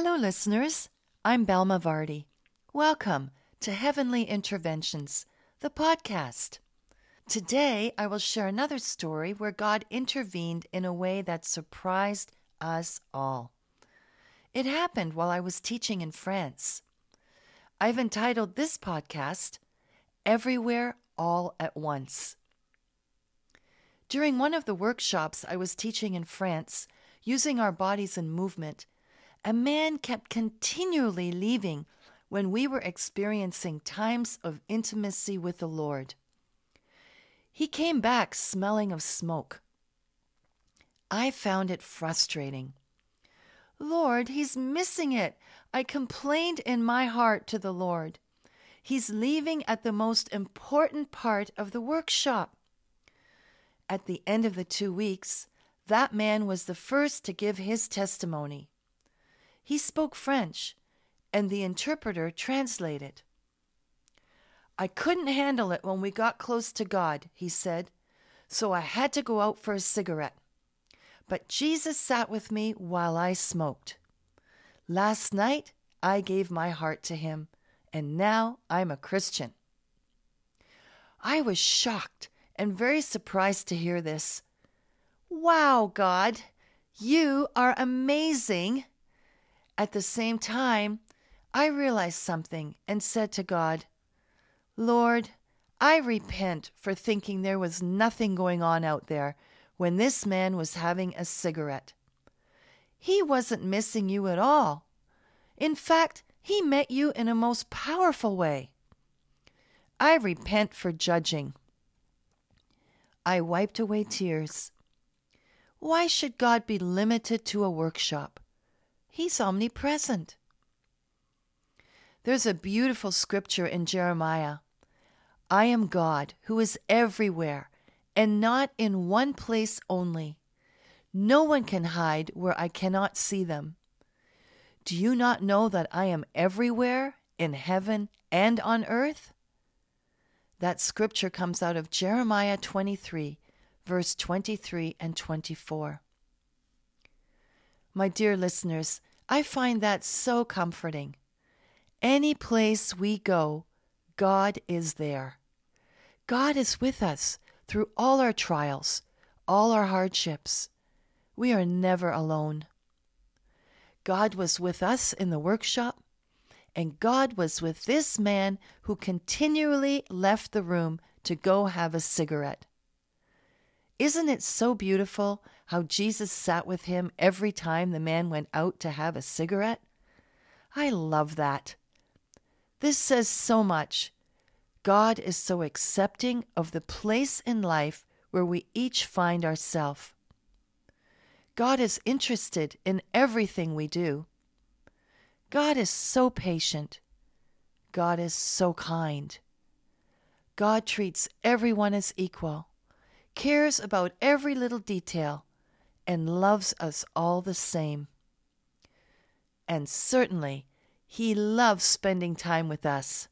Hello, listeners. I'm Belma Vardy. Welcome to Heavenly Interventions, the podcast. Today, I will share another story where God intervened in a way that surprised us all. It happened while I was teaching in France. I've entitled this podcast, Everywhere All at Once. During one of the workshops I was teaching in France, using our bodies in movement, a man kept continually leaving when we were experiencing times of intimacy with the Lord. He came back smelling of smoke. I found it frustrating. Lord, he's missing it. I complained in my heart to the Lord. He's leaving at the most important part of the workshop. At the end of the two weeks, that man was the first to give his testimony. He spoke French, and the interpreter translated. I couldn't handle it when we got close to God, he said, so I had to go out for a cigarette. But Jesus sat with me while I smoked. Last night, I gave my heart to him, and now I'm a Christian. I was shocked and very surprised to hear this. Wow, God, you are amazing. At the same time, I realized something and said to God, Lord, I repent for thinking there was nothing going on out there when this man was having a cigarette. He wasn't missing you at all. In fact, he met you in a most powerful way. I repent for judging. I wiped away tears. Why should God be limited to a workshop? He's omnipresent. There's a beautiful scripture in Jeremiah I am God who is everywhere and not in one place only. No one can hide where I cannot see them. Do you not know that I am everywhere in heaven and on earth? That scripture comes out of Jeremiah 23, verse 23 and 24. My dear listeners, I find that so comforting. Any place we go, God is there. God is with us through all our trials, all our hardships. We are never alone. God was with us in the workshop and God was with this man who continually left the room to go have a cigarette. Isn't it so beautiful how Jesus sat with him every time the man went out to have a cigarette? I love that. This says so much. God is so accepting of the place in life where we each find ourselves. God is interested in everything we do. God is so patient. God is so kind. God treats everyone as equal, cares about every little detail, and loves us all the same. And certainly, He loves spending time with us.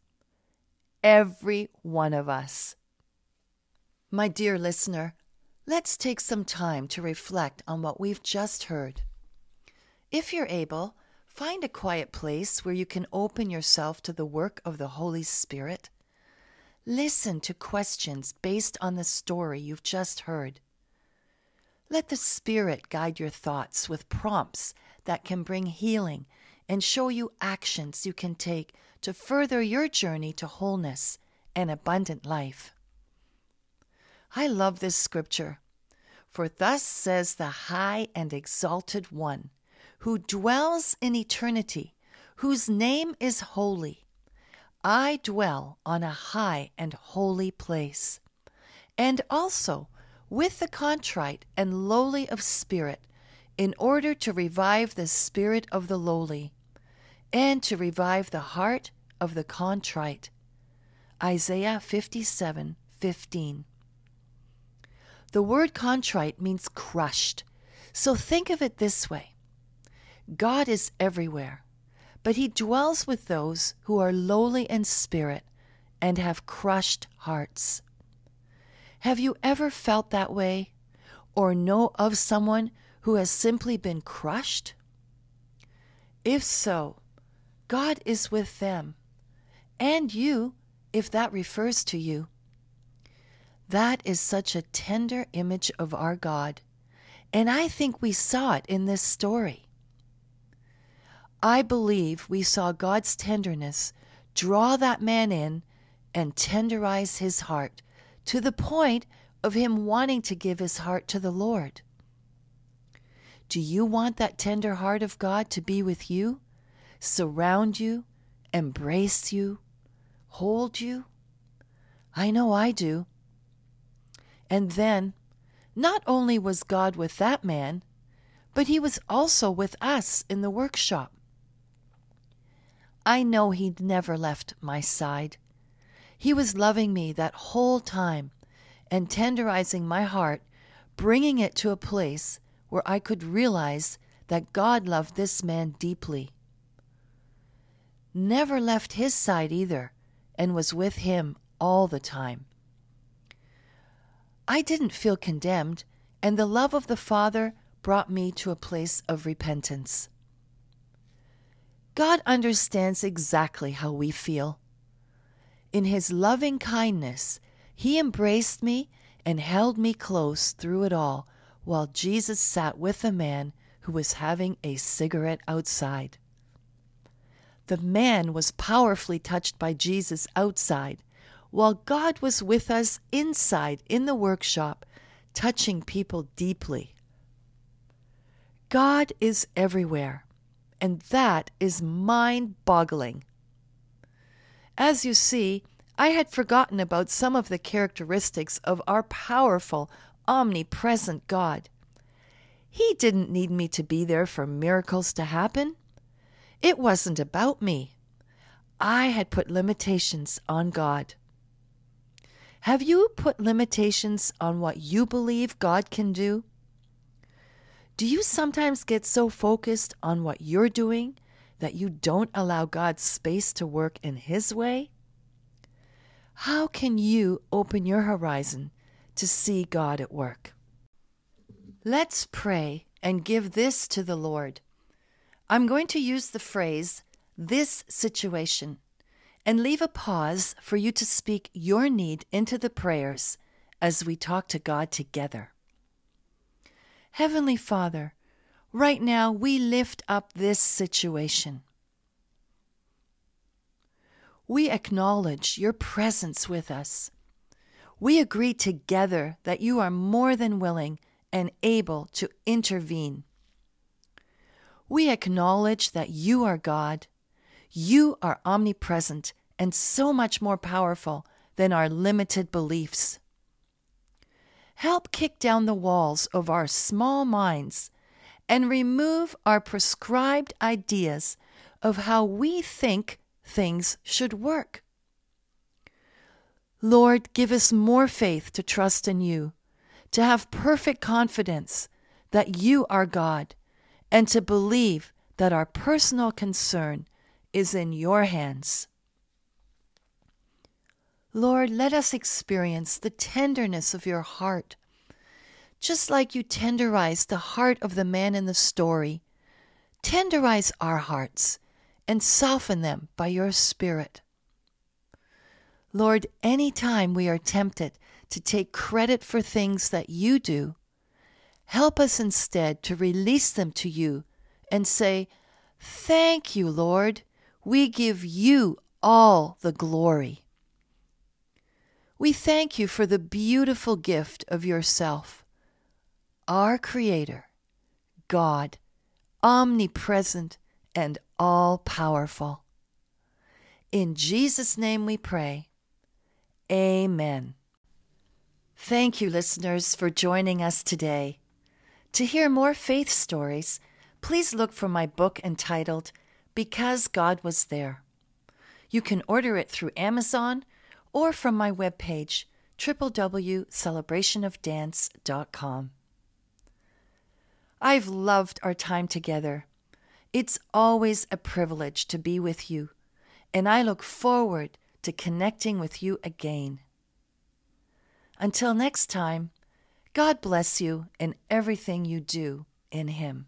Every one of us. My dear listener, let's take some time to reflect on what we've just heard. If you're able, Find a quiet place where you can open yourself to the work of the Holy Spirit. Listen to questions based on the story you've just heard. Let the Spirit guide your thoughts with prompts that can bring healing and show you actions you can take to further your journey to wholeness and abundant life. I love this scripture. For thus says the high and exalted one who dwells in eternity, whose name is holy. I dwell on a high and holy place, and also with the contrite and lowly of spirit, in order to revive the spirit of the lowly, and to revive the heart of the contrite. Isaiah 57 15. The word contrite means crushed, so think of it this way God is everywhere, but He dwells with those who are lowly in spirit and have crushed hearts. Have you ever felt that way or know of someone who has simply been crushed? If so, God is with them, and you, if that refers to you. That is such a tender image of our God, and I think we saw it in this story. I believe we saw God's tenderness draw that man in and tenderize his heart to the point of him wanting to give his heart to the Lord. Do you want that tender heart of God to be with you, surround you, embrace you, hold you? I know I do. And then, not only was God with that man, but he was also with us in the workshop. I know he'd never left my side. He was loving me that whole time and tenderizing my heart, bringing it to a place where I could realize that God loved this man deeply. Never left his side either, and was with him all the time. I didn't feel condemned, and the love of the Father brought me to a place of repentance. God understands exactly how we feel. In His loving kindness, He embraced me and held me close through it all while Jesus sat with a man who was having a cigarette outside. The man was powerfully touched by Jesus outside, while God was with us inside in the workshop, touching people deeply. God is everywhere, and that is mind boggling. As you see, I had forgotten about some of the characteristics of our powerful, omnipresent God. He didn't need me to be there for miracles to happen. It wasn't about me. I had put limitations on God. Have you put limitations on what you believe God can do? Do you sometimes get so focused on what you're doing that you don't allow God's space to work in His way? How can you open your horizon to see God at work? Let's pray and give this to the Lord. I'm going to use the phrase, this situation, and leave a pause for you to speak your need into the prayers as we talk to God together. Heavenly Father, right now we lift up this situation. We acknowledge your presence with us. We agree together that you are more than willing and able to intervene. We acknowledge that you are God. You are omnipresent and so much more powerful than our limited beliefs. Help kick down the walls of our small minds and remove our prescribed ideas of how we think things should work. Lord, give us more faith to trust in you, to have perfect confidence that you are God, and to believe that our personal concern is in your hands. Lord, let us experience the tenderness of your heart, just like you tenderized the heart of the man in the story. Tenderize our hearts and soften them by your Spirit. Lord, any time we are tempted to take credit for things that you do, help us instead to release them to you and say, Thank you, Lord. We give you all the glory. We thank you for the beautiful gift of yourself, our Creator, God, omnipresent and all powerful. In Jesus' name we pray. Amen. Thank you, listeners, for joining us today. To hear more faith stories, please look for my book entitled Because God Was There. You can order it through Amazon or from my webpage, www.celebrationofdance.com. I've loved our time together it's always a privilege to be with you, and I look forward to connecting with you again. Until next time, God bless you in everything you do in Him.